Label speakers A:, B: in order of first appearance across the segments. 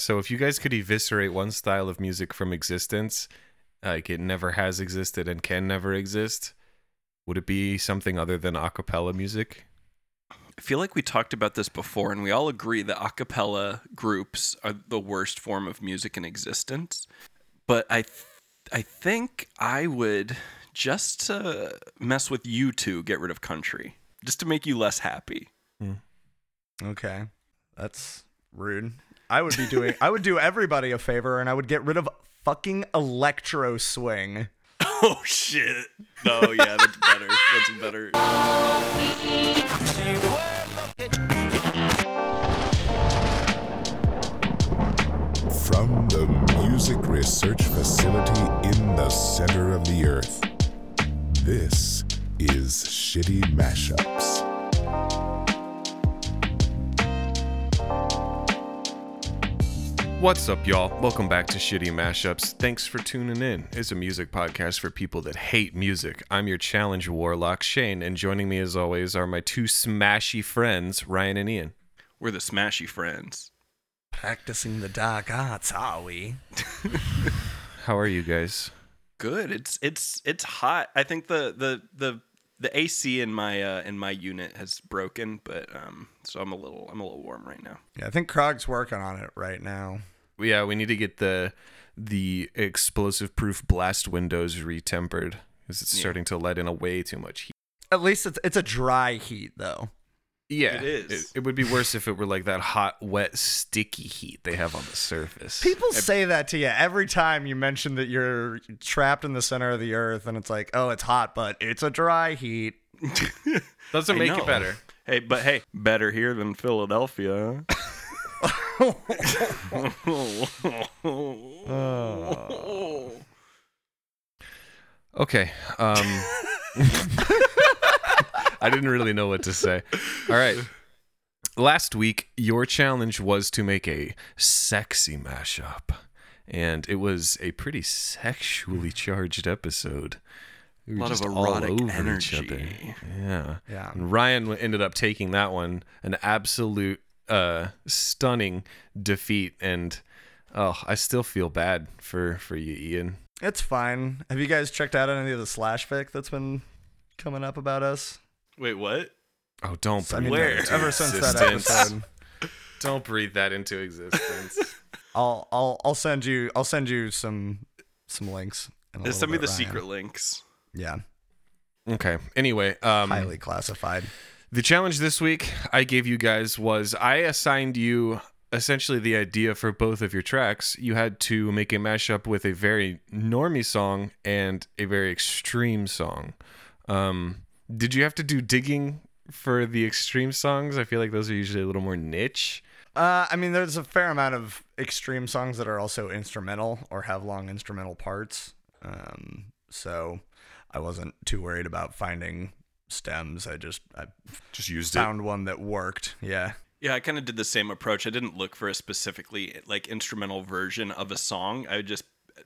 A: So if you guys could eviscerate one style of music from existence, like it never has existed and can never exist, would it be something other than a cappella music?
B: I feel like we talked about this before, and we all agree that a cappella groups are the worst form of music in existence. But I, th- I think I would just to mess with you two get rid of country, just to make you less happy. Hmm.
C: Okay. That's rude. I would be doing I would do everybody a favor and I would get rid of fucking electro swing.
B: Oh shit! No, yeah, that's better. That's better.
D: From the Music Research Facility in the center of the earth, this is Shitty Mashups.
A: What's up, y'all? Welcome back to Shitty Mashups. Thanks for tuning in. It's a music podcast for people that hate music. I'm your challenge warlock, Shane, and joining me as always are my two smashy friends, Ryan and Ian.
B: We're the smashy friends.
C: Practicing the dark arts, are we?
A: How are you guys?
B: Good. It's it's it's hot. I think the the the the AC in my uh, in my unit has broken, but um, so I'm a little I'm a little warm right now.
C: Yeah, I think Krog's working on it right now.
A: Yeah, we need to get the the explosive proof blast windows retempered because it's
B: Yeah.
A: starting to let in a way too much heat.
C: At least it's it's a dry heat though.
A: Yeah,
B: It is.
A: It, it would be worse if it were like that hot, wet, sticky heat they have on the surface.
C: People say that to you every time you mention that you're trapped in the center of the earth and it's like, "Oh, it's hot, but it's a dry heat."
A: doesn't make it better.
B: Hey, but hey, better here than Philadelphia.
A: Okay. Um, I didn't really know what to say. All right. Last week, your challenge was to make a sexy mashup, and it was a pretty sexually charged episode. We were
B: lot of erotic energy.
A: other. Yeah.
C: Yeah.
A: And Ryan ended up taking that one, an absolute uh, stunning defeat, and oh, I still feel bad for for you, Ian.
C: It's fine. Have you guys checked out any of the slash fic that's been coming up about us?
B: Wait, what?
A: Oh, don't
C: I
A: breathe
C: mean,
B: Where?
A: that into
C: ever since that
A: existence.
C: episode.
A: Don't breathe that into existence.
C: I'll I'll I'll send you I'll send you some some links. in
B: Just send me
C: bit,
B: the
C: Ryan.
B: secret links.
C: Yeah,
A: okay. Anyway, um,
C: highly classified.
A: The challenge this week I gave you guys was I assigned you essentially the idea for both of your tracks. You had to make a mashup with a very normie song and a very extreme song. Um, did you have to do digging for the extreme songs? I feel like those are usually a little more niche.
C: Uh, I mean, there's a fair amount of extreme songs that are also instrumental or have long instrumental parts. Um, so I wasn't too worried about finding stems. I just I
A: Just used
C: found one that worked. Yeah.
B: Yeah, I kind of did the same approach. I didn't look for a specifically like instrumental version of a song. I just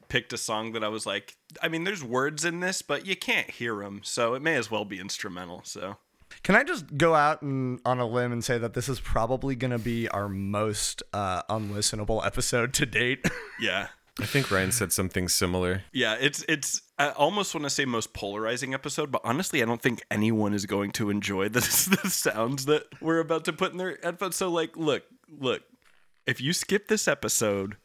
B: picked a song that I was like, I mean, there's words in this, but you can't hear them, so it may as well be instrumental. So
C: Can I just go out and on a limb and say that this is probably going to be our most uh, unlistenable episode to date?
B: yeah,
A: I think Ryan said something similar.
B: yeah, it's it's. I almost want to say most polarizing episode, but honestly, I don't think anyone is going to enjoy the, the sounds that we're about to put in their headphones. So, like, look, look, if you skip this episode,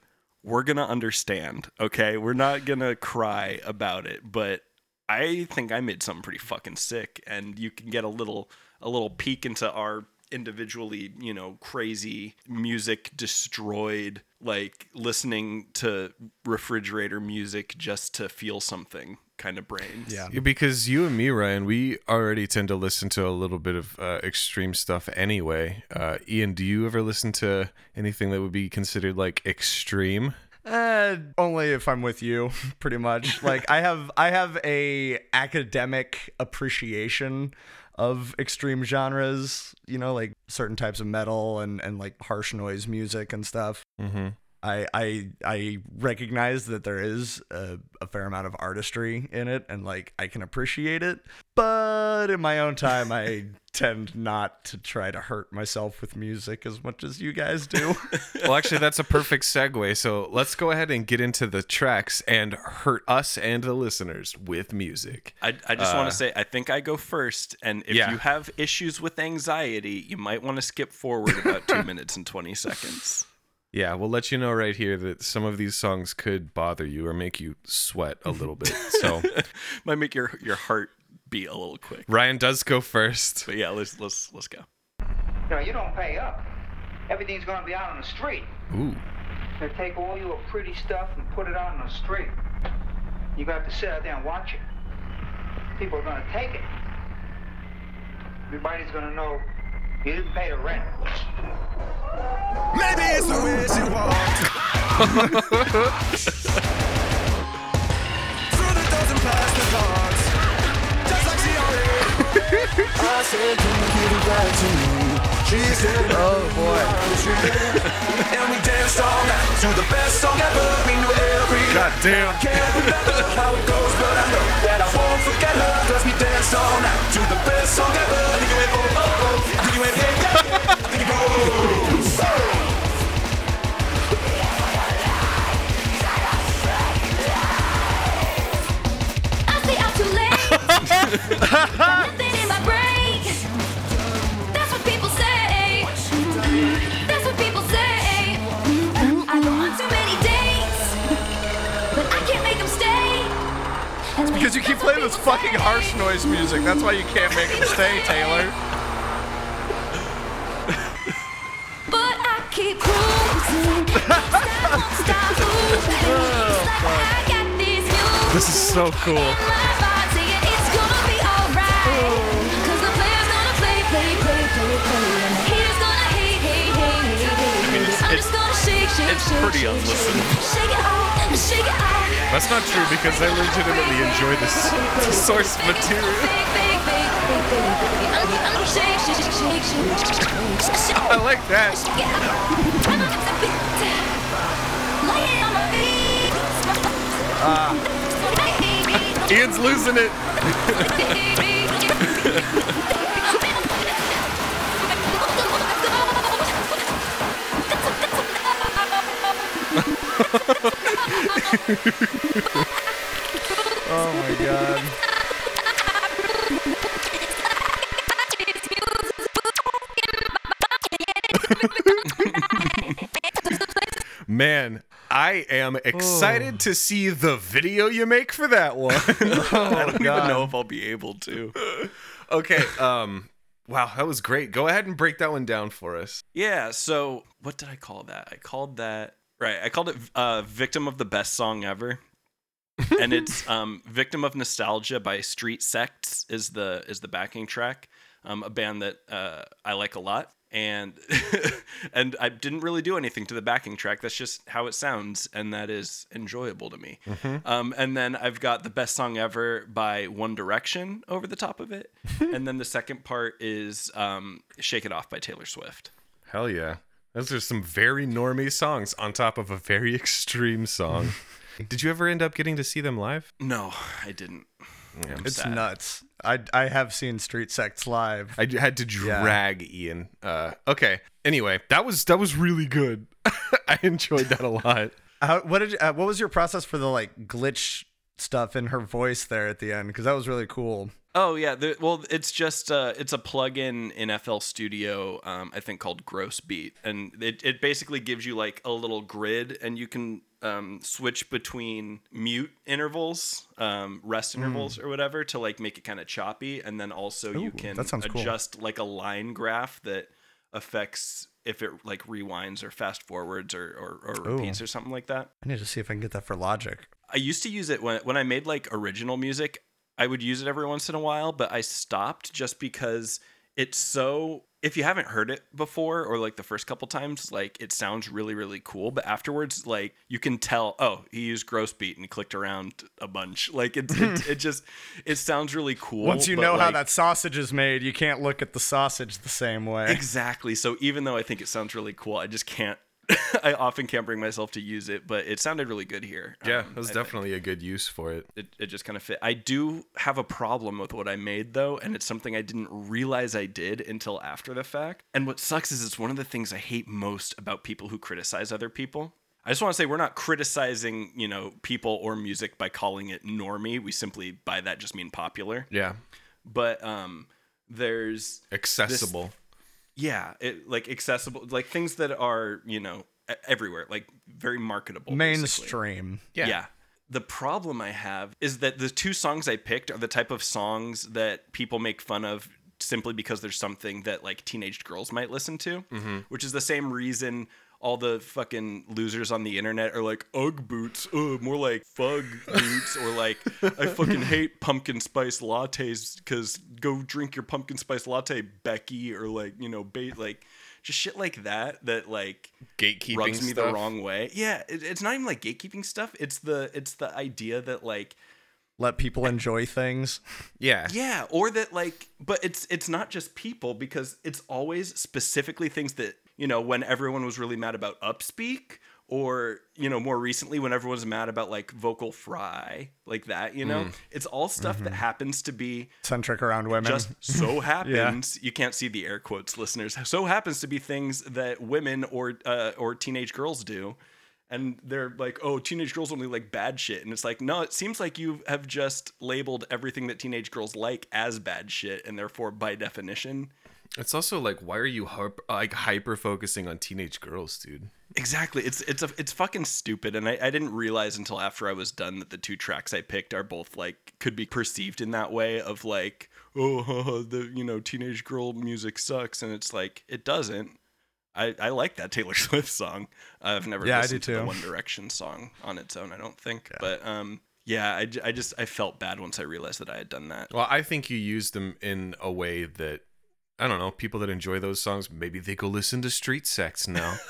B: we're gonna understand. Okay, we're not gonna cry about it, but I think I made something pretty fucking sick, and you can get a little a little peek into our individually, you know, crazy music destroyed, like listening to refrigerator music just to feel something kind of brains.
C: Yeah.
A: Yeah, Because you and me, Ryan, we already tend to listen to a little bit of uh, extreme stuff anyway. Uh, Ian, do you ever listen to anything that would be considered like extreme?
C: Uh, only if I'm with you, pretty much. Like I have, I have a academic appreciation of extreme genres. You know, like certain types of metal and and like harsh noise music and stuff.
A: Mm-hmm.
C: I I I recognize that there is a, a fair amount of artistry in it, and like I can appreciate it. But in my own time, I tend not to try to hurt myself with music as much as you guys do.
A: Well, actually, that's a perfect segue. So let's go ahead and get into the tracks and hurt us and the listeners with music.
B: I, I just want to uh, say, I think I go first. And if
A: yeah.
B: you have issues with anxiety, you might want to skip forward about two minutes and 20 seconds.
A: Yeah, we'll let you know right here that some of these songs could bother you or make you sweat a little bit. So
B: Might make your, your heart beat a little quick.
A: Ryan does go first.
B: But yeah, let's let's let's go.
E: No, you don't pay up. Everything's gonna be out on the street.
A: Ooh.
E: They take all your pretty stuff and put it out on the street. You got to have to sit out there and watch it. People are gonna take it. Everybody's gonna know you didn't pay the rent.
F: Maybe it's the way she walked. Through the dozen plastic cards. I said,
C: oh boy.
F: and we danced all night to the best song ever. We knew every
A: God damn.
F: Can't remember how it goes, but I know that I won't forget her. Cause we danced all night to the best song ever. Then you went, oh, oh, oh. Then you went, yeah, yeah. Then you go, oh.
G: I And
C: Because you keep
G: that's what
C: playing this fucking harsh noise music. That's why you can't make them stay, Taylor.
G: But I keep cruising. Stop, stop moving. It's like I got this
A: is so cool.
G: Oh. play, play, play, play, play. Hate.
B: mean, it's- it's- it's
G: shake,
B: pretty unlistenable.
A: That's not true because I legitimately enjoy this source material. I like that.
G: Feet.
A: Ian's losing it.
C: Oh my god.
A: Man, I am excited to see the video you make for that one.
B: I don't even know if I'll be able to.
A: okay, um wow, that was great. Go ahead and break that one down for us.
B: Yeah, so what did I call that? I called that right. I called it uh, "Victim of the Best Song Ever," and it's um, "Victim of Nostalgia" by Street Sects is the is the backing track. Um, a band that uh, I like a lot, and and I didn't really do anything to the backing track. That's just how it sounds, and that is enjoyable to me. Um, and then I've got the best song ever by One Direction over the top of it, and then the second part is um, "Shake It Off" by Taylor Swift.
A: Hell yeah. Those are some very normie songs on top of a very extreme song. Did you ever end up getting to see them live?
B: No, I didn't. I'm
C: It's
B: sad.
C: nuts. I I have seen Street Sects live.
A: I had to drag Ian. Uh, okay. Anyway, that was that was really good. I enjoyed that a lot.
C: How, what did you, uh, what was your process for the like glitch stuff in her voice there at the end? Because that was really cool.
B: Oh yeah, the, well, it's just uh, it's a plugin in FL Studio, um, I think called Gross Beat, and it it basically gives you like a little grid, and you can um, switch between mute intervals, um, rest intervals, or whatever to like make it kind of choppy, and then also you can
C: sounds cool.
B: adjust like a line graph that affects if it like rewinds or fast forwards or or, or repeats or something like that.
C: I need to see if I can get that for Logic.
B: I used to use it when when I made like original music. I would use it every once in a while, but I stopped just because it's so if you haven't heard it before or like the first couple times, like it sounds really really cool, but afterwards like you can tell, oh, he used gross beat and clicked around a bunch. Like it it, it just it sounds really cool.
C: Once you know how that sausage is made, you can't look at the sausage the same way.
B: Exactly. So even though I think it sounds really cool, I just can't I often can't bring myself to use it, but it sounded really good here.
A: Yeah,
B: Um,
A: it was
B: I think
A: definitely a good use for it.
B: it, it just kind of fit. I do have a problem with what I made though, and it's something I didn't realize I did until after the fact. And what sucks is it's one of the things I hate most about people who criticize other people. I just want to say we're not criticizing, you know, people or music by calling it normie. We simply by that just mean popular.
A: Yeah,
B: But um there's
A: accessible.
B: Yeah, it like accessible like things that are, you know, e- everywhere, like very marketable. basically.
C: Mainstream.
B: Yeah. The problem I have is that the two songs I picked are the type of songs that people make fun of simply because there's something that like teenage girls might listen to, mm-hmm. which is the same reason all the fucking losers on the internet are like Ugg boots, Ugh, more like fug boots, or like I fucking hate pumpkin spice lattes because go drink your pumpkin spice latte, Becky, or like you know, bait like just shit like that that like
A: Gatekeeping
B: rubs me the wrong way. Yeah, it, it's not even like gatekeeping stuff. It's the it's the idea that like
C: Let people enjoy things.
A: Yeah,
B: yeah, or that like but it's it's not just people because it's always specifically things that, you know, when everyone was really mad about upspeak or, you know, more recently when everyone was mad about like vocal fry, like that, you know. It's all stuff that happens to be
C: Centric around women.
B: just so happens. You can't see the air quotes listeners. So happens to be things that women or uh, or teenage girls do. And they're like oh teenage girls only like bad shit. And it's like no it seems like you have just labeled everything that teenage girls like as bad shit and therefore by definition
A: It's also like, why are you harp- like hyper focusing on teenage girls, dude?
B: exactly. It's it's a it's fucking stupid and I, I didn't realize until after i was done that the two tracks i picked are both like could be perceived in that way of like oh the you know teenage girl music sucks and it's like it doesn't. I i like that taylor swift song. I've never
C: Yeah, I
B: listened
C: do
B: to the
C: too.
B: one direction song on its own i don't think but um yeah I, I just i felt bad once i realized that i had done that.
A: Well, I think you used them in a way that I don't know. People that enjoy those songs, maybe they go listen to Street Sects now.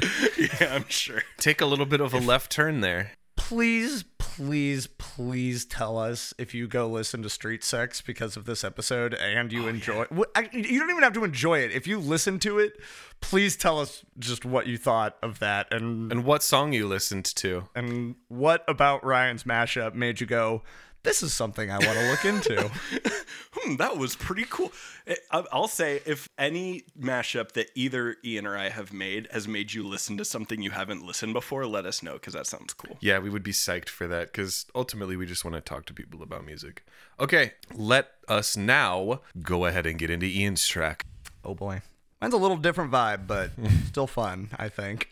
B: yeah i'm sure
A: Take a little bit of a left turn there.
C: please, please, please tell us if you go listen to Street Sects because of this episode and you oh, enjoy. Wh- I, you don't even have to enjoy it. If you listen to it, please tell us just what you thought of that and
A: And what song you listened to?
C: and what about Ryan's mashup made you go. This is something I want to look into.
B: hmm, that was pretty cool. I- I- I'll say if any mashup that either Ian or I have made has made you listen to something you haven't listened before, let us know because that sounds cool.
A: Yeah, we would be psyched for that because ultimately we just want to talk to people about music. Okay, let us now go ahead and get into Ian's track.
C: oh boy. Mine's a little different vibe, but still fun, I think.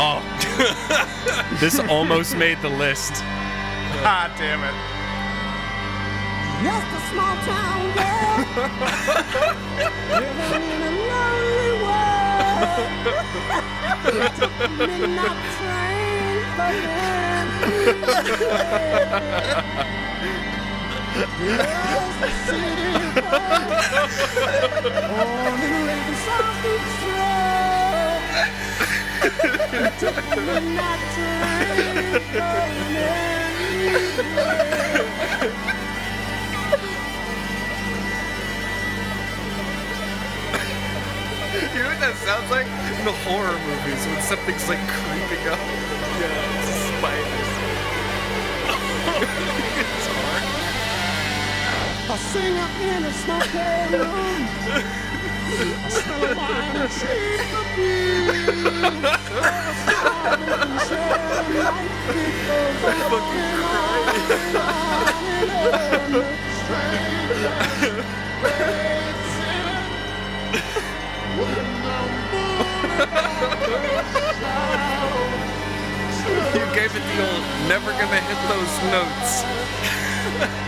A: Oh, this almost made the list.
C: Ah, damn it.
H: Just a small town girl You're living in a lonely world. Midnight train from Yes, the city boy on the Riverside Beach Road. Took the midnight train from
A: You know what that sounds like? In the horror movies when something's like creeping up. Yeah, it's spiders.
H: I sing up in a smoky room.
A: You gave it the old never gonna hit those notes.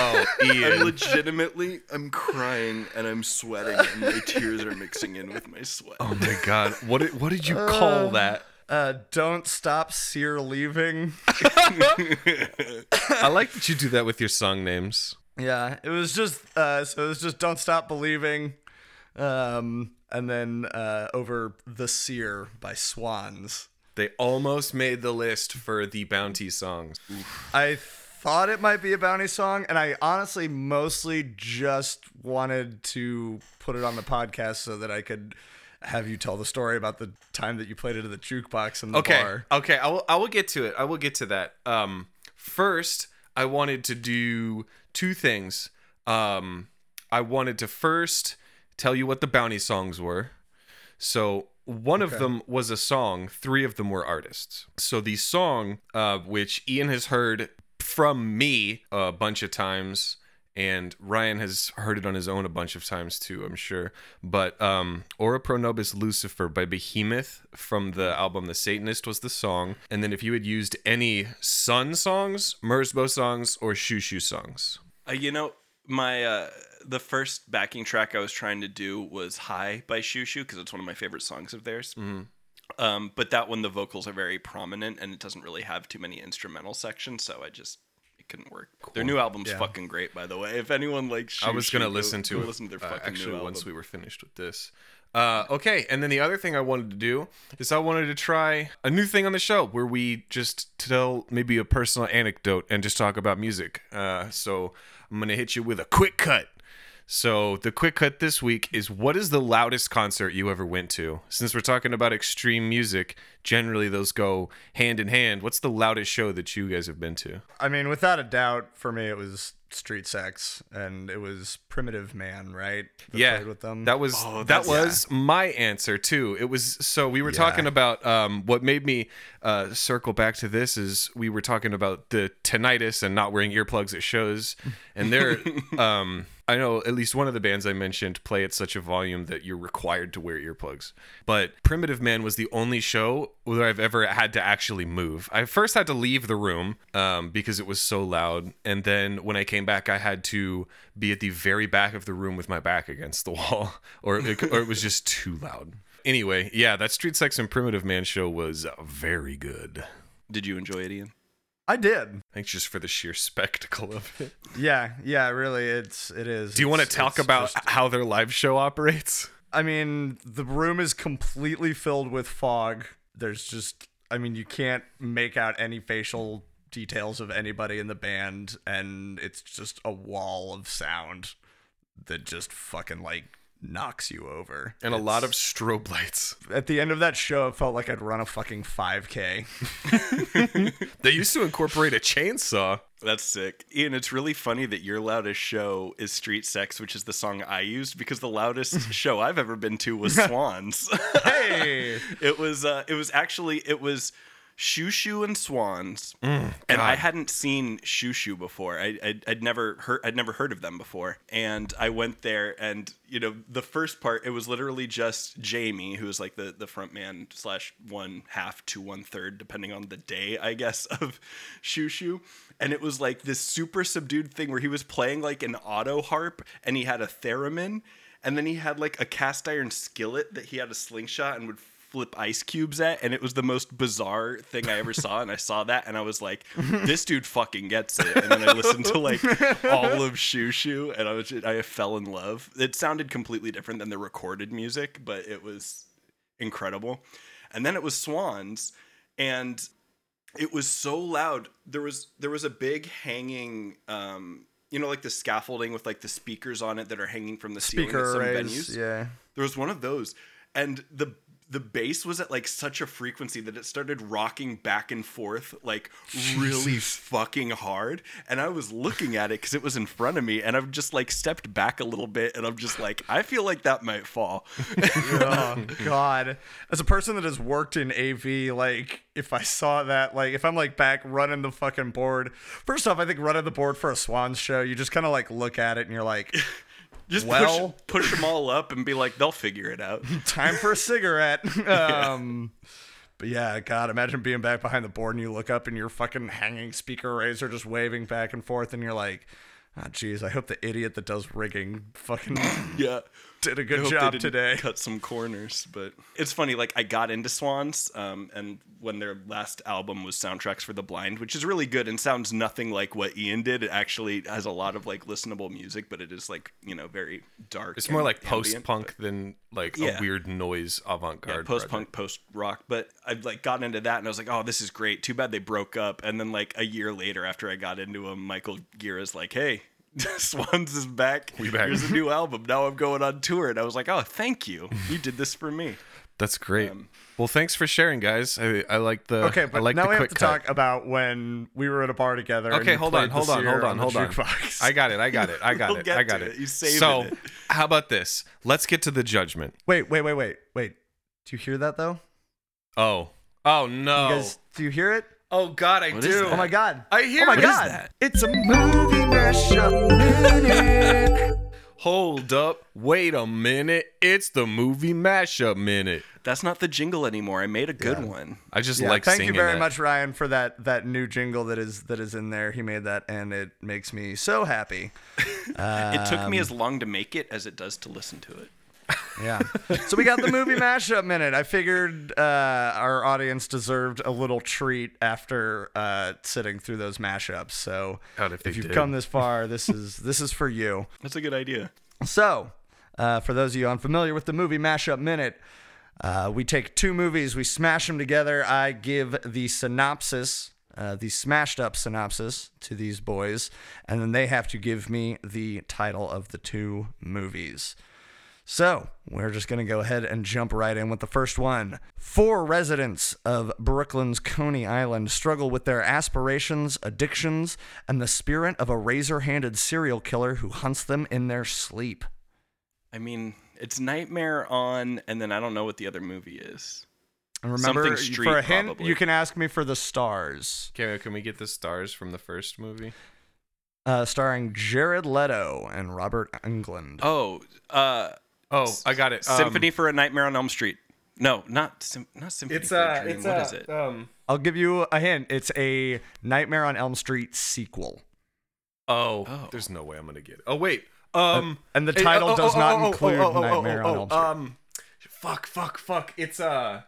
A: Oh,
B: I'm legitimately, I'm crying and I'm sweating and my tears are mixing in with my sweat.
A: Oh my god. What did, what did you call that?
C: Uh, don't stop sear leaving.
A: I like that you do that with your song names.
C: Yeah, it was just uh, so it was just don't stop believing, um, and then uh, over the seer by Swans.
A: They almost made the list for the bounty songs.
C: I thought it might be a bounty song, and I honestly mostly just wanted to put it on the podcast so that I could have you tell the story about the time that you played it at the jukebox in the
A: Okay.
C: bar.
A: Okay, I will I will get to it. I will get to that. Um first, I wanted to do two things. Um I wanted to first tell you what the bounty songs were. So one of them was a song, three of them were artists. So the song, uh, which Ian has heard from me a bunch of times, and Ryan has heard it on his own a bunch of times too, I'm sure. But um, Ora Pro Nobis Lucifer by Behemoth from the album The Satanist was the song. And then if you had used any Sunn songs, Merzbow songs, or Xiu songs.
B: Uh, you know, my uh, the first backing track I was trying to do was "High" by Xiu because it's one of my favorite songs of theirs. Um, but that one, the vocals are very prominent, and it doesn't really have too many instrumental sections, so I just it couldn't work. Their new album's fucking great, by the way. If anyone likes,
A: I was gonna
B: go-
A: listen to it.
B: Listen to their
A: uh,
B: fucking
A: actually
B: new
A: once
B: album.
A: we were finished with this. Uh, okay, and then the other thing I wanted to do is I wanted to try a new thing on the show where we just tell maybe a personal anecdote and just talk about music. Uh, so I'm gonna hit you with a quick cut. So the quick cut this week is what is the loudest concert you ever went to? Since we're talking about extreme music, generally those go hand in hand. What's the loudest show that you guys have been to?
C: I mean, without a doubt, for me, it was Street Sects, and it was Primitive Man, right? that
A: yeah,
C: played with them.
A: that was
B: Oh,
A: that
B: that's-
A: was my answer too. It was so we were
C: Yeah.
A: talking about um, what made me uh, circle back to this is we were talking about the tinnitus and not wearing earplugs at shows, and they're um, I know at least one of the bands I mentioned play at such a volume that you're required to wear earplugs. But Primitive Man was the only show where I've ever had to actually move. I first had to leave the room um, because it was so loud, and then when I came back, I had to be at the very back of the room with my back against the wall, or it, or it was just too loud. Anyway, yeah, that Street Sects and Primitive Man show was very good.
B: Did you enjoy it, Ian?
C: I did.
A: Thanks just for the sheer spectacle of it.
C: Yeah, yeah, really, it's it is.
A: Do you want to talk about
C: just-
A: how their live show operates?
C: I mean, the room is completely filled with fog. There's just, I mean, you can't make out any facial details of anybody in the band, and it's just a wall of sound that just fucking like knocks you over.
A: And a lot of strobe lights.
C: At the end of that show, it felt like I'd run a fucking 5K.
A: They used to incorporate a chainsaw.
B: That's sick. Ian, it's really funny that your loudest show is Street Sects, which is the song I used because the loudest show I've ever been to was Swans.
C: Hey!
B: it was uh it was actually it was Xiu and Swans.
A: Mm,
B: and I hadn't seen Xiu before. I I'd, I'd never heard I'd never heard of them before. And I went there and you know, the first part it was literally just Jamie, who was like the the front man slash one half to one third, depending on the day, I guess, of Xiu. And it was like this super subdued thing where he was playing like an auto harp and he had a theremin and then he had like a cast iron skillet that he had a slingshot and would flip ice cubes at and it was the most bizarre thing I ever saw and I saw that and I was like this dude fucking gets it and then I listened to like all of Xiu Xiu and I was just, I fell in love it sounded completely different than the recorded music but it was incredible and then it was Swans and it was so loud there was there was a big hanging um you know like the scaffolding with like the speakers on it that are hanging from the ceiling at some
C: arrays.
B: venues
C: Yeah.
B: there was one of those, and the the bass was at like such a frequency that it started rocking back and forth like really fucking hard. And I was looking at it because it was in front of me, and I've just like stepped back a little bit, and I'm just like, I feel like that might fall.
C: oh god as a person that has worked in av like if i saw that like if i'm like back running the fucking board first off i think running the board for a swans show you just kind of like look at it and you're like
B: just
C: Well-
B: push, push them all up and be like, they'll figure it out.
C: time for a cigarette um but yeah god imagine being back behind the board and you look up and your fucking hanging speaker arrays are just waving back and forth and you're like ah jeez i hope the idiot that does rigging fucking
B: Yeah.
C: did a good
B: hope they
C: job
B: didn't
C: today
B: Cut some corners, but it's funny. Like I got into Swans, um, and when their last album was Soundtracks for the Blind, which is really good and sounds nothing like what Ian did. It actually has a lot of like listenable music, but it is like you know very dark.
A: It's more like post punk than like
B: Yeah.
A: a weird noise avant
B: yeah,
A: garde.
B: post punk, post rock. But I've like gotten into that, and I was like, oh, this is great. Too bad they broke up. And then like a year later, after I got into them, Michael Gira's like, hey. Swans is back.
A: We back.
B: Here's a new album. Now I'm going on tour, and I was like, "Oh, thank you. You did this for me."
A: That's great. Um, well, thanks for sharing, guys. I, I like the
C: Okay,
A: I
C: but
A: like
C: now
A: the
C: we have to
A: cut.
C: talk about when we were at a bar together. and
A: Okay,
C: you
A: hold on,
C: played
A: hold on, hold on, hold on. I got it. I got it. I got
B: We'll
A: it.
B: get
A: I
B: to
A: got
B: it.
A: it.
B: You saved it.
A: so,
B: it.
A: how about this? Let's get to the judgment.
C: Wait, wait, wait, wait, wait. Do you hear that though?
A: Oh, oh no.
C: You guys, do you hear it?
A: Oh God, I
B: What
A: do.
C: Oh my god!
A: I hear
C: Oh my
A: it.
C: god!
B: that?
C: It's a movie mashup minute.
A: Hold up. Wait a minute. It's the movie mashup minute.
B: That's not the jingle anymore. I made a good
C: Yeah.
B: one.
A: I just
C: Yeah,
A: like
C: thank you very
A: that.
C: much, Ryan, for that that new jingle that is that is in there. He made that, and it makes me so happy.
B: it took me
C: Um,
B: as long to make it as it does to listen to it.
C: Yeah. so we got the movie mashup minute. I figured uh, our audience deserved a little treat after uh, sitting through those mashups. So
A: God, if they
C: you've
A: did.
C: come this far, this is this is for you.
B: That's a good idea.
C: So, uh, for those of you unfamiliar with the movie mashup minute, uh, we take two movies, we smash them together. I give the synopsis, uh, the smashed up synopsis to these boys, and then they have to give me the title of the two movies. So, we're just going to go ahead and jump right in with the first one. Four residents of Brooklyn's Coney Island struggle with their aspirations, addictions, and the spirit of a razor handed serial killer who hunts them in their sleep.
B: I mean, it's Nightmare on, and then I don't know what the other movie is.
C: And remember,
B: Something Street,
C: for a hint,
B: probably.
C: you can ask me for the stars.
A: Okay, can we get the stars from the first movie?
C: Uh, starring Jared Leto and Robert Englund.
B: Oh, uh,
A: Oh, I got it. Um,
B: Symphony for a Nightmare on Elm Street. No, not Sym- not Symphony
A: It's
B: for a
A: uh,
B: Dream.
A: it's
B: What
A: uh,
B: is it?
A: um.
C: I'll give you a hint. It's a Nightmare on Elm Street sequel.
A: Oh,
B: Oh.
A: there's no way I'm gonna get it. Oh wait. Um,
C: and the title
A: oh,
C: does
A: oh,
C: not include Nightmare on
A: oh,
C: Elm Street.
A: Um, fuck, fuck, fuck. It's uh,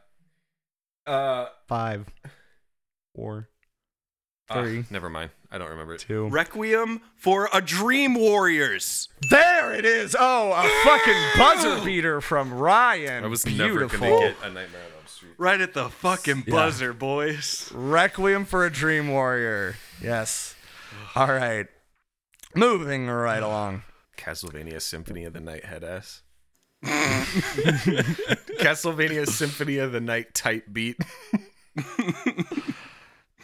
A: uh,
C: Five, four,
A: ah, never mind. I don't remember it.
C: two.
B: Requiem for a Dream Warriors.
C: There it is. Oh, a fucking buzzer beater from Ryan.
A: I was
C: Beautiful.
A: never gonna get a Nightmare on Elm Street.
B: Right at the fucking buzzer, boys.
C: Requiem for a Dream Warrior. Yes. All right. Moving right along.
A: Castlevania Symphony of the Night head ass. Castlevania Symphony of the Night type beat.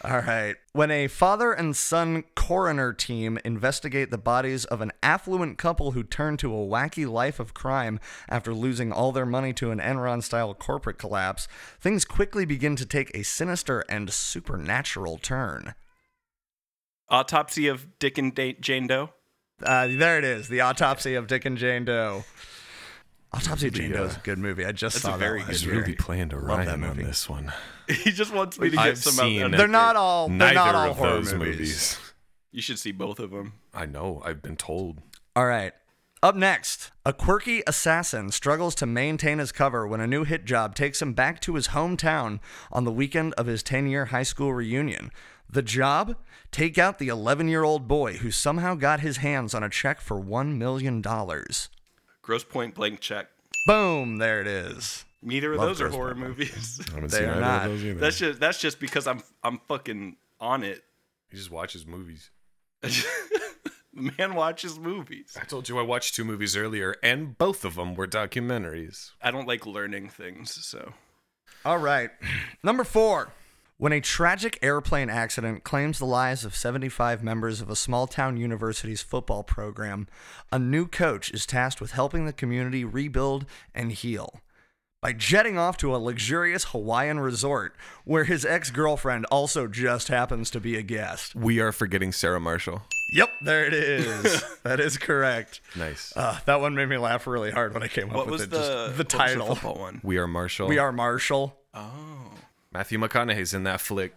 C: All right. When a father and son coroner team investigate the bodies of an affluent couple who turn to a wacky life of crime after losing all their money to an Enron style corporate collapse, things quickly begin to take a sinister and supernatural turn.
B: Autopsy of Dick and Da- Jane Doe.
C: Uh, there it is The Autopsy of Dick and Jane Doe. Autopsy of Jane Doe
A: uh,
C: is a good movie. I just
B: that's
C: saw
B: a very
C: that
B: good
C: last
B: movie.
C: year.
A: Really playing to
C: Love that
A: Ryan on this one.
B: he just wants me to get
A: I've
B: some
A: seen-
B: out.
C: They're not all. They're
A: Neither
C: not all
A: of
C: horror
A: those
C: movies.
A: movies.
B: You should see both of them.
A: I know. I've been told.
C: All right. Up next, a quirky assassin struggles to maintain his cover when a new hit job takes him back to his hometown on the weekend of his 10 year high school reunion. The job? Take out the 11 year old boy who somehow got his hands on a check for $1 million.
B: Grosse Pointe Blank Check.
C: Boom, there it is.
B: Neither of
C: Love
B: those are horror
C: Pointe
B: movies.
A: I haven't
C: They
A: seen
C: are
A: either
C: not.
A: of those either.
B: that's just that's just because I'm I'm fucking on it.
A: he just watches movies.
B: The man watches movies.
A: I told you I watched two movies earlier, and both of them were documentaries.
B: I don't like learning things, so
C: All right. Number four. When a tragic airplane accident claims the lives of 75 members of a small town university's football program, a new coach is tasked with helping the community rebuild and heal. By jetting off to a luxurious Hawaiian resort where his ex girlfriend also just happens to be a guest.
A: We are forgetting Sarah Marshall.
C: Yep, there it is. that is correct.
A: Nice.
C: Uh, that one made me laugh really hard when I came
B: What
C: up with
B: was
C: it.
B: the,
C: Just the
B: what was
C: title.
B: football one?
A: we are Marshall.
C: we are Marshall.
B: Oh.
A: Matthew McConaughey's in that flick.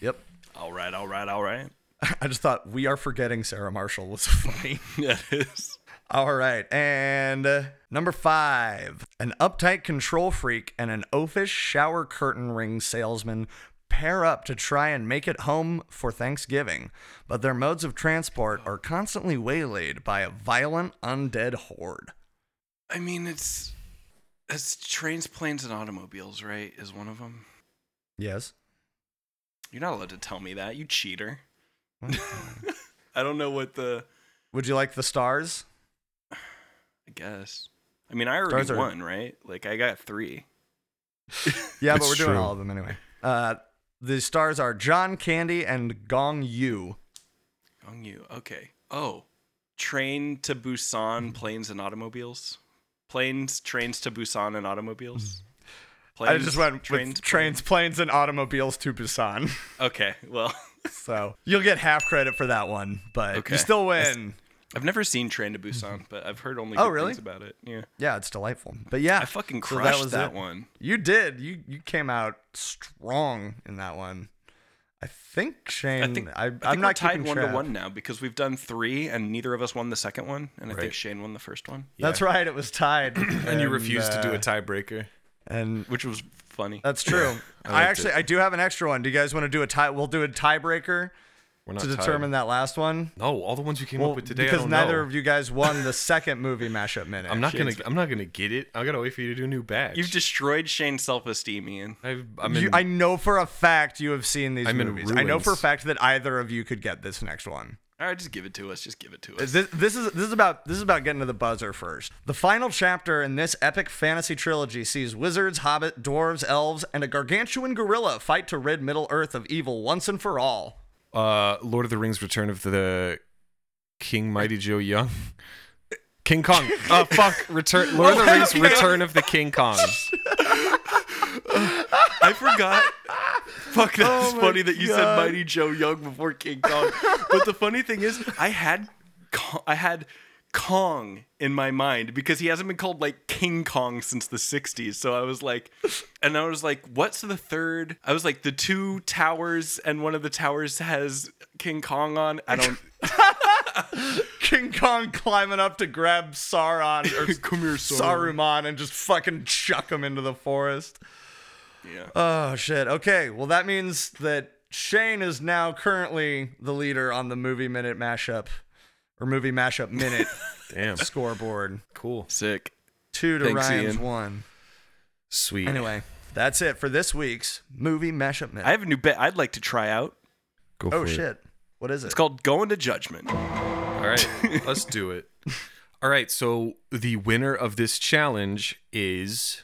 C: Yep.
B: All right, all right, all right.
C: I just thought we are forgetting Sarah Marshall was funny.
B: Yeah, it is.
C: All right. And uh, number five an uptight control freak and an oafish shower curtain ring salesman pair up to try and make it home for Thanksgiving, but their modes of transport are constantly waylaid by a violent undead horde.
B: I mean, it's it's trains, planes, and automobiles, right? Is one of them.
C: Yes.
B: You're not allowed to tell me that, you cheater. I don't know what the.
C: Would you like the stars?
B: I guess. I mean, I already
C: Stars are-
B: won, right? Like I got three.
C: Yeah, but
A: It's
C: we're doing
A: true.
C: all of them anyway. Uh, the stars are John Candy and Gong Yu.
B: Gong Yu. Okay. Oh, train to Busan, planes and automobiles. Planes, trains to Busan and automobiles.
C: Mm-hmm. I just went
B: trains,
C: with trains, planes, and automobiles to Busan.
B: Okay. Well,
C: So you'll get half credit for that one, but
B: Okay.
C: you still win.
B: I've never seen Train to Busan, but I've heard only
C: Oh,
B: good
C: really?
B: things about it. Yeah.
C: Yeah, it's delightful. But yeah,
B: I fucking
C: so
B: crushed that,
C: it.
B: one.
C: You did. You you came out strong in that one. I think Shane.
B: I think
C: I,
B: I
C: am
B: think
C: not
B: we're tied one
C: track.
B: to one now because we've done three and neither of us won the second one, and I think Shane won the first one,
C: That's right. It was tied,
A: And you refused to do a
C: uh,
A: tiebreaker.
C: And
B: which was funny.
C: that's true. I,
A: liked
C: actually
A: it.
C: I do have an extra one. Do you guys want to do a tie? We'll do a tiebreaker
A: We're not
C: to
A: tied.
C: determine that last one.
A: No, all the ones you came
C: Well,
A: up with today. I
C: because
A: don't
C: neither
A: know.
C: of you guys won the second movie mashup minute.
A: I'm not gonna. I'm not gonna get it. I gotta wait for you to do a new batch.
B: You've destroyed Shane's self-esteem, Ian.
A: I've, I'm in.
C: You, I know for a fact you have seen these
A: I'm in
C: movies. I know for a fact that either of you could get this next one.
B: All right, just give it to us. Just give it to us.
C: This, this is this is about this is about getting to the buzzer first. The final chapter in this epic fantasy trilogy sees wizards, hobbit, dwarves, elves, and a gargantuan gorilla fight to rid Middle Earth of evil once and for all.
A: Uh, Lord of the Rings: Return of the King Mighty Joe Young. King Kong. Oh fuck! Return. Lord of the Rings: Return of the King Kong.
B: I forgot. Fuck, that's
C: Oh
B: funny that you said Mighty Joe Young before King Kong. but the funny thing is, I had, I had Kong in my mind because he hasn't been called like King Kong since the '60s. So I was like, and I was like, what's the third? I was like, the two towers, and one of the towers has King Kong on. I don't.
C: King Kong climbing up to grab Sauron or
B: here, Sauron.
C: Saruman and just fucking chuck him into the forest.
B: Yeah.
C: Oh shit. Okay, well that means that Shane is now currently the leader on the movie minute mashup or movie mashup minute
A: Damn.
C: scoreboard.
A: Cool.
B: Sick.
C: Two to
B: Thanks,
C: Ryan's
B: Ian.
C: one.
A: Sweet.
C: Anyway, that's it for this week's movie mashup minute.
B: I have a new bet I'd like to try out.
A: Go oh, for
C: oh
A: it.
C: shit. What is it?
B: It's called Going to Judgment.
A: All right, let's do it. All right, so the winner of this challenge is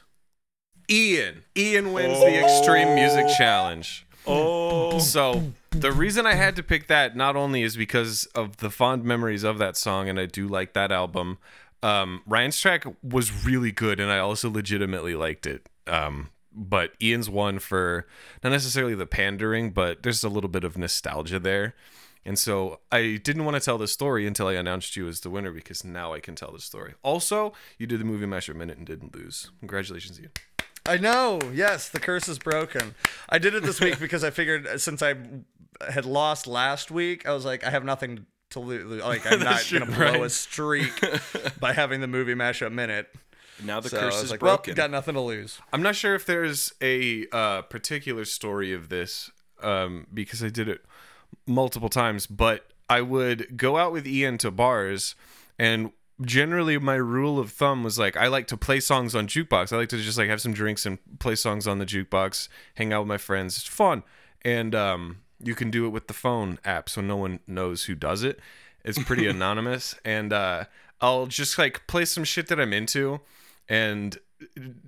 A: Ian. Ian wins the Extreme Music oh. Challenge.
B: Oh.
A: So the reason I had to pick that not only is because of the fond memories of that song, and I do like that album. Um, Ryan's track was really good, and I also legitimately liked it. Um, but Ian's one for not necessarily the pandering, but there's a little bit of nostalgia there. And so I didn't want to tell the story until I announced you as the winner because now I can tell the story. Also, you did the movie Masher Minute and didn't lose. Congratulations, Ian.
C: I know. Yes, the curse is broken. I did it this week because I figured uh, since I had lost last week, I was like, I have nothing to lose. Like, I'm not gonna blow a streak by having the movie mashup minute.
B: Now the
C: so
B: curse is
C: like,
B: broken.
C: well, got nothing to lose.
A: I'm not sure if there's a uh, particular story of this um, because I did it multiple times, but I would go out with Ian to bars, and generally my rule of thumb was like I like to play songs on jukebox. I like to just like have some drinks and play songs on the jukebox, hang out with my friends. It's fun, and um, you can do it with the phone app, so no one knows who does it. It's pretty anonymous, and uh, I'll just like play some shit that I'm into, and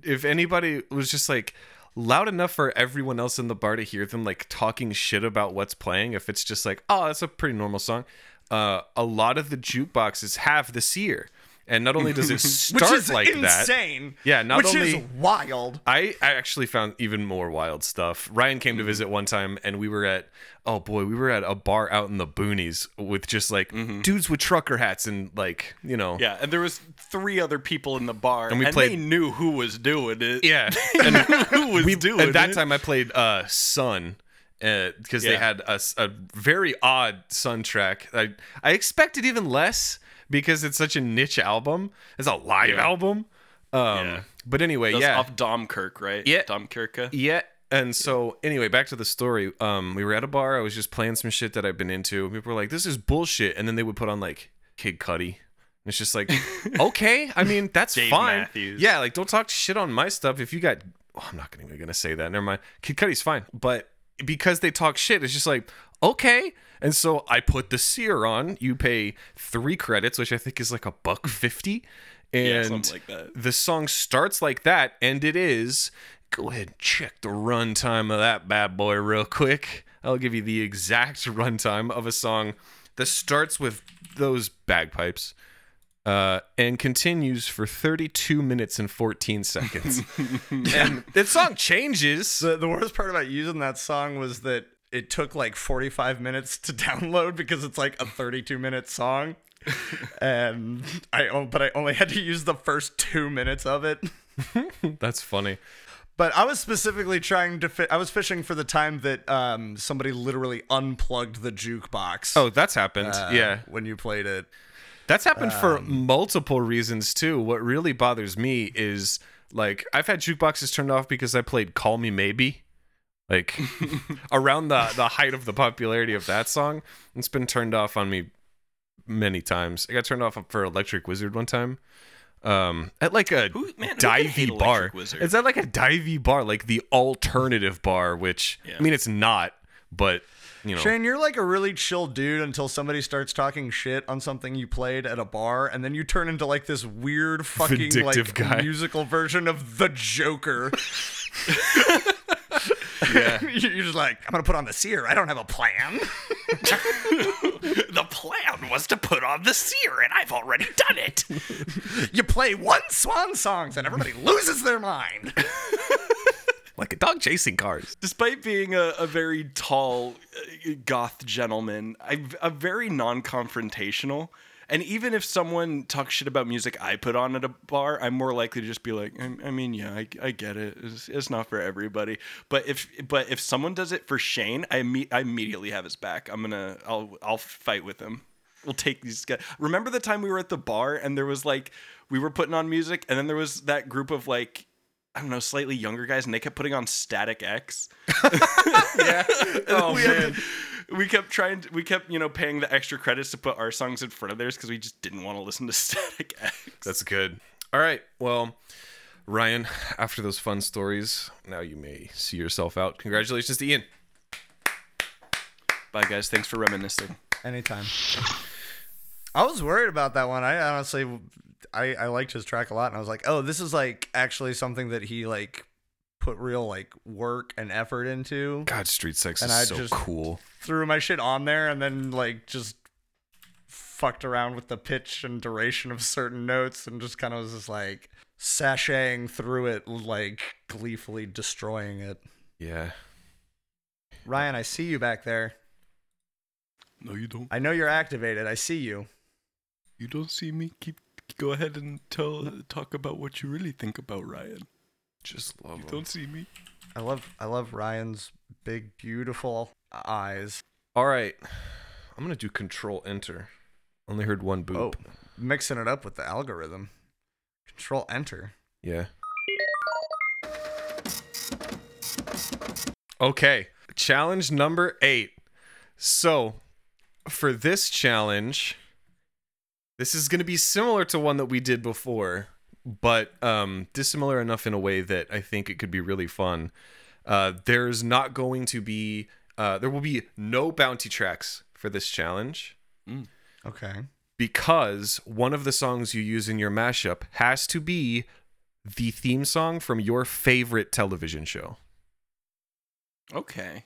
A: if anybody was just like loud enough for everyone else in the bar to hear them like talking shit about what's playing. If it's just like, oh, that's a pretty normal song. Uh, a lot of the jukeboxes have the seer, and not only does it
C: Which
A: start
C: is
A: like that,
C: insane.
A: Yeah, not
C: which
A: only-
C: is wild.
A: I, I actually found even more wild stuff. Ryan came
B: Mm-hmm.
A: to visit one time, and we were at oh boy, we were at a bar out in the boonies with just like dudes with trucker hats and like you know
B: Mm-hmm. Yeah, and there was three other people in the bar,
A: And
B: and,
A: we
B: they
A: played-
B: knew who was doing it.
A: yeah. And
B: who was doing
A: at that
B: it.
A: time I played uh Sunn because they
B: Yeah.
A: had a very odd soundtrack. I I expected even less because it's such a niche album. It's a live
B: Yeah.
A: album. Um,
B: Yeah.
A: but anyway,
B: That's
A: yeah.
B: off Dom Kirk, right?
A: Yeah.
B: Dømkirke.
A: Yeah. And so anyway, back to the story. Um, we were at a bar. I was just playing some shit that I've been into. People were like, "This is bullshit," and then they would put on like Kid Cudi. And It's just like, okay. I mean, that's
B: Dave
A: fine.
B: Matthews.
A: Yeah, like don't talk shit on my stuff. If you got, oh, I'm not gonna- even gonna say that. Never mind. Kid Cudi's fine, but because they talk shit, it's just like, okay. And so I put the seer on. You pay three credits, which I think is like a buck fifty. And
B: Yeah, something like that.
A: the song starts like that, and it is. Go ahead and check the runtime of that bad boy real quick. I'll give you the exact runtime of a song that starts with those bagpipes uh, and continues for 32 minutes and 14 seconds. and the song changes.
C: The, the worst part about using that song was that it took like 45 minutes to download because it's like a 32 minute song. and I but I only had to use the first 2 minutes of it.
A: That's funny.
C: But I was specifically trying to fi- I was fishing for the time that um somebody literally unplugged the jukebox.
A: Oh, that's happened.
C: uh,
A: yeah.
C: when you played it.
A: That's happened for multiple reasons too. What really bothers me is like I've had jukeboxes turned off because I played "Call Me Maybe," like around the the height of the popularity of that song. It's been turned off on me many times. I got turned off for Electric Wizard one time. Um, at like a
B: Who- man,
A: divey bar.
B: Electric Wizard?
A: It's at like a divey bar, like the alternative bar, which
B: Yeah.
A: I mean, it's not, but you know,
C: Shane, you're like a really chill dude until somebody starts talking shit on something you played at a bar, and then you turn into like this weird fucking
A: Vindictive
C: like
A: guy.
C: musical version of the Joker.
A: yeah.
C: you're just like, I'm gonna put on the seer. I don't have a plan.
B: The plan was to put on the seer, and I've already done it.
C: you play one swan songs, and everybody loses their mind.
A: Like a dog chasing cars.
B: Despite being a, a very tall uh, goth gentleman, I'm, very non-confrontational. And even if someone talks shit about music I put on at a bar, I'm more likely to just be like, I, I mean, yeah, I, I get it. It's, it's not for everybody. But if but if someone does it for Shane, I imme- I immediately have his back. I'm gonna I'll I'll fight with him. We'll take these guys. Remember the time we were at the bar and there was like we were putting on music and then there was that group of like I don't know, slightly younger guys, and they kept putting on Static X.
A: Yeah. Oh
B: we
A: man.
B: to- we kept trying. To, we kept, you know, paying the extra credits to put our songs in front of theirs because we just didn't want to listen to Static X.
A: That's good. All right. Well, Ryan, after those fun stories, now you may see yourself out. Congratulations to Ian.
B: Bye, guys. Thanks for reminiscing.
C: Anytime. I was worried about that one. I honestly, I, I liked his track a lot, and I was like, oh, this is like actually something that he like put real like work and effort into.
A: God, Street Sects
C: And
A: is
C: I
A: so
C: just-
A: cool.
C: Threw my shit on there, and then like just fucked around with the pitch and duration of certain notes, and just kind of was just like sashaying through it, like gleefully destroying it.
A: Yeah.
C: Ryan, I see you back there.
B: No, you don't.
C: I know you're activated. I see you.
B: You don't see me. Keep go ahead and tell talk about what you really think about Ryan.
A: Just love
B: You
A: him.
B: don't see me.
C: I love I love Ryan's big beautiful eyes.
A: All right. I'm going to do control enter. Only heard one boop.
C: Oh, mixing it up with the algorithm. Control enter.
A: Yeah. Okay. Challenge number eight. So, for this challenge, this is going to be similar to one that we did before, but um, dissimilar enough in a way that I think it could be really fun. Uh, there's not going to be, uh, there will be no bounty tracks for this challenge
C: Okay.
A: because one of the songs you use in your mashup has to be the theme song from your favorite television show.
B: Okay.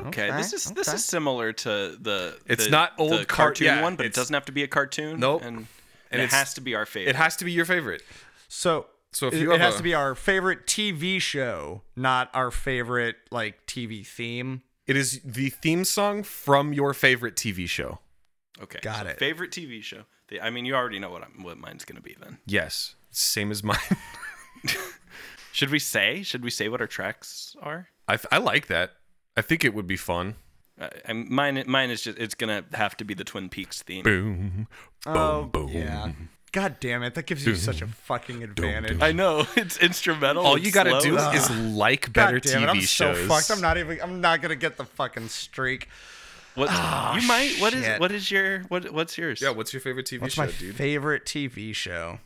B: Okay, this is this is similar to the.
A: It's
B: the-
A: not
B: the
A: old car-
B: cartoon
A: yeah,
B: one, but it doesn't have to be a cartoon.
A: Nope.
B: and, and,
A: And
B: it has to be our favorite.
A: It has to be your favorite.
C: So
A: So if
C: it,
A: you
C: it
A: have
C: has
A: a-
C: to be our favorite TV show, not our favorite like TV theme.
A: It is the theme song from your favorite TV show.
B: okay.
C: Got
B: so
C: it.
B: Favorite TV show. The- I mean, you already know what I'm, what mine's gonna be then.
A: Yes, same as mine.
B: Should we say? Should we say what our tracks are?
A: I, I like that. I think it would be fun.
B: Uh, I'm, mine mine is just it's gonna have to be the Twin Peaks theme.
A: Boom,
C: Oh,
A: boom.
C: yeah. God damn it! That gives you such a fucking advantage.
B: I know it's instrumental.
A: All
B: it's
A: you gotta
B: slow.
A: do is like better
C: God damn it!
A: TV
C: I'm
A: shows.
C: so fucked. I'm not even. I'm not gonna get the fucking streak.
B: What you might? What is
C: shit.
B: what is your what what's yours?
A: Yeah, what's your favorite TV
C: What's
A: show,
C: my
A: dude?
C: favorite TV show?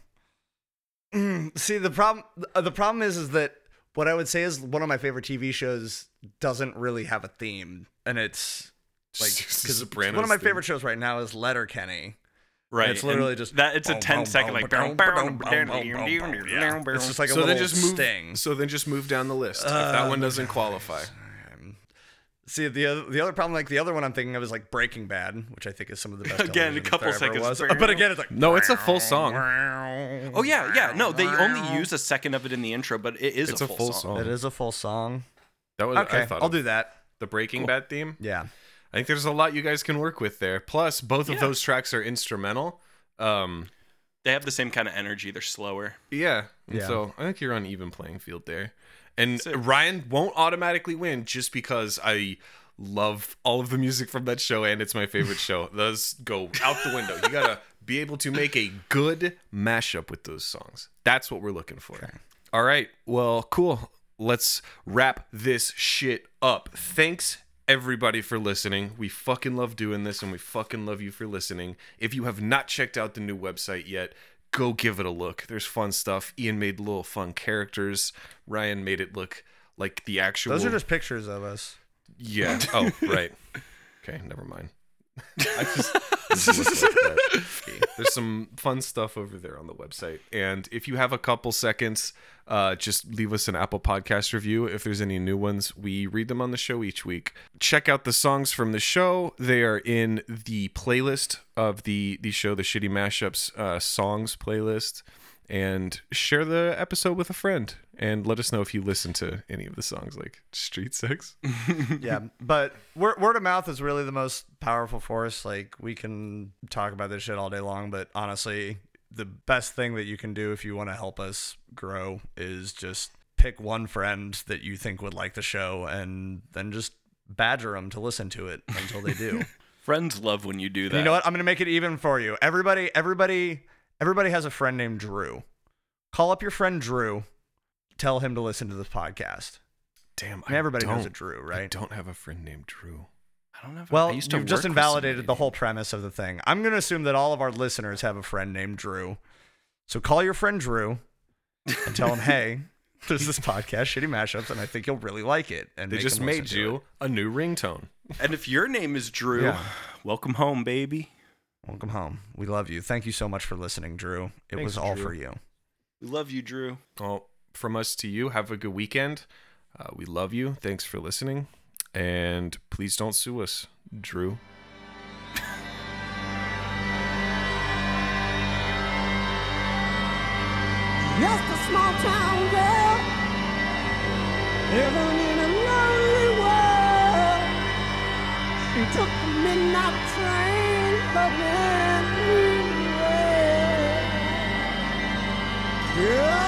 C: Mm, see, the problem. uh, The problem is, is that what I would say is one of my favorite TV shows doesn't really have a theme, and it's like because one of my
A: theme.
C: favorite shows right now is Letterkenny.
B: right.
C: it's literally
B: and
C: just
B: that. It's a
C: boom,
B: 10
C: boom,
B: second
C: boom,
B: like.
C: It's just like a
A: so
C: little
A: then just move.
C: sting.
A: So then just move down the list if that one doesn't qualify.
C: See the other the other problem, like the other one I'm thinking of is like Breaking Bad, which I think is some of the best.
B: Again, a
C: television
B: couple
C: there ever
B: seconds.
C: was. But again, it's like
A: No, it's a full song.
B: Oh yeah, yeah. No, they only use a second of it in the intro, but it is
A: It's
B: a full, song.
C: It is a full song.
A: That was
C: Okay,
A: I thought
C: I'll do that.
A: the Breaking Bad theme.
C: Yeah.
A: I think there's a lot you guys can work with there. Plus, both of those tracks are instrumental. Um,
B: They have the same kind of energy. They're slower.
A: yeah. And
C: Yeah.
A: So I think you're on even playing field there. And. Ryan won't automatically win just because I love all of the music from that show and it's my favorite show. Those go out the window. You gotta be able to make a good mashup with those songs. That's what we're looking for. All right. Well, cool. Let's wrap this shit up. Thanks everybody for listening. We fucking love doing this and we fucking love you for listening. If you have not checked out the new website yet, go give it a look. There's fun stuff. Ian made little fun characters. Ryan made it look like the actual
C: Those are just pictures of us.
A: yeah. Oh, right. Okay, never mind. I just didn't like that. Okay. There's some fun stuff over there on the website, and if you have a couple seconds, uh, just leave us an Apple Podcast review. If there's any new ones, we read them on the show each week. Check out the songs from the show; they are in the playlist of the the show, the Shitty Mashups uh, songs playlist. And share the episode with a friend, and let us know if you listen to any of the songs, like Street Sects.
C: yeah, but word, word of mouth is really the most powerful force. Like we can talk about this shit all day long, but honestly, the best thing that you can do if you want to help us grow is just pick one friend that you think would like the show, and then just badger them to listen to it until they do.
B: Friends love when you do that.
C: And you know what? I'm gonna make it even for you. Everybody, everybody, everybody has a friend named Drew. Call up your friend Drew. Tell him to listen to this podcast.
A: Damn,
C: I mean, everybody knows
A: don't-
C: a Drew, right?
A: I don't have a friend named Drew.
B: I don't know. If I
C: Well,
B: used to
C: you've just invalidated the whole premise of the thing. I'm going to assume that all of our listeners have a friend named Drew. So call your friend Drew and tell him, hey, there's this podcast, Shitty Mashups, and I think you'll really like it. And
A: They just made you
C: it.
A: a new ringtone.
B: And if your name is Drew,
C: Yeah.
B: welcome home, baby.
C: Welcome home. We love you. Thank you so much for listening, Drew. It
A: Thanks,
C: was all
A: Drew.
C: for you.
B: We love you, Drew.
A: Well, from us to you, have a good weekend. Uh, we love you. Thanks for listening. And please don't sue us, Drew.
H: Just a small town girl living in a lonely world. She took the midnight train,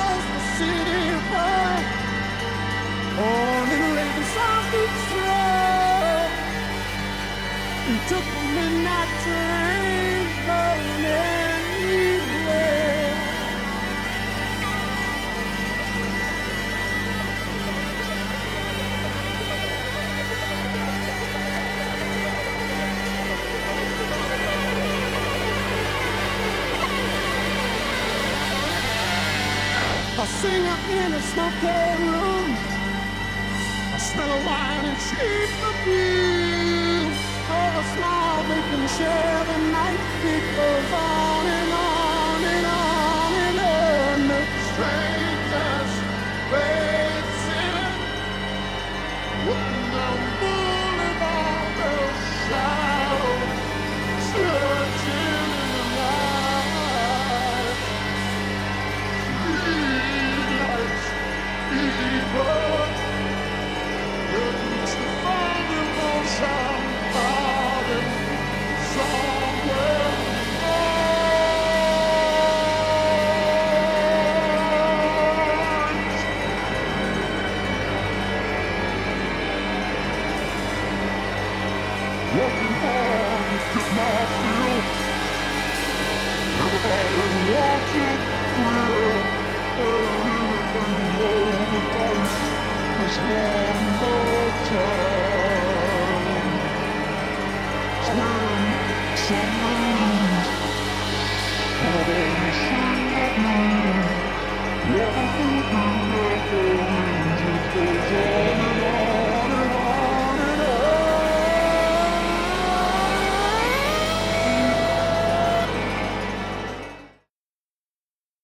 H: A singer in a smoky room. I smell of wine and cheap perfume. Oh, a small vacant share the night. It goes on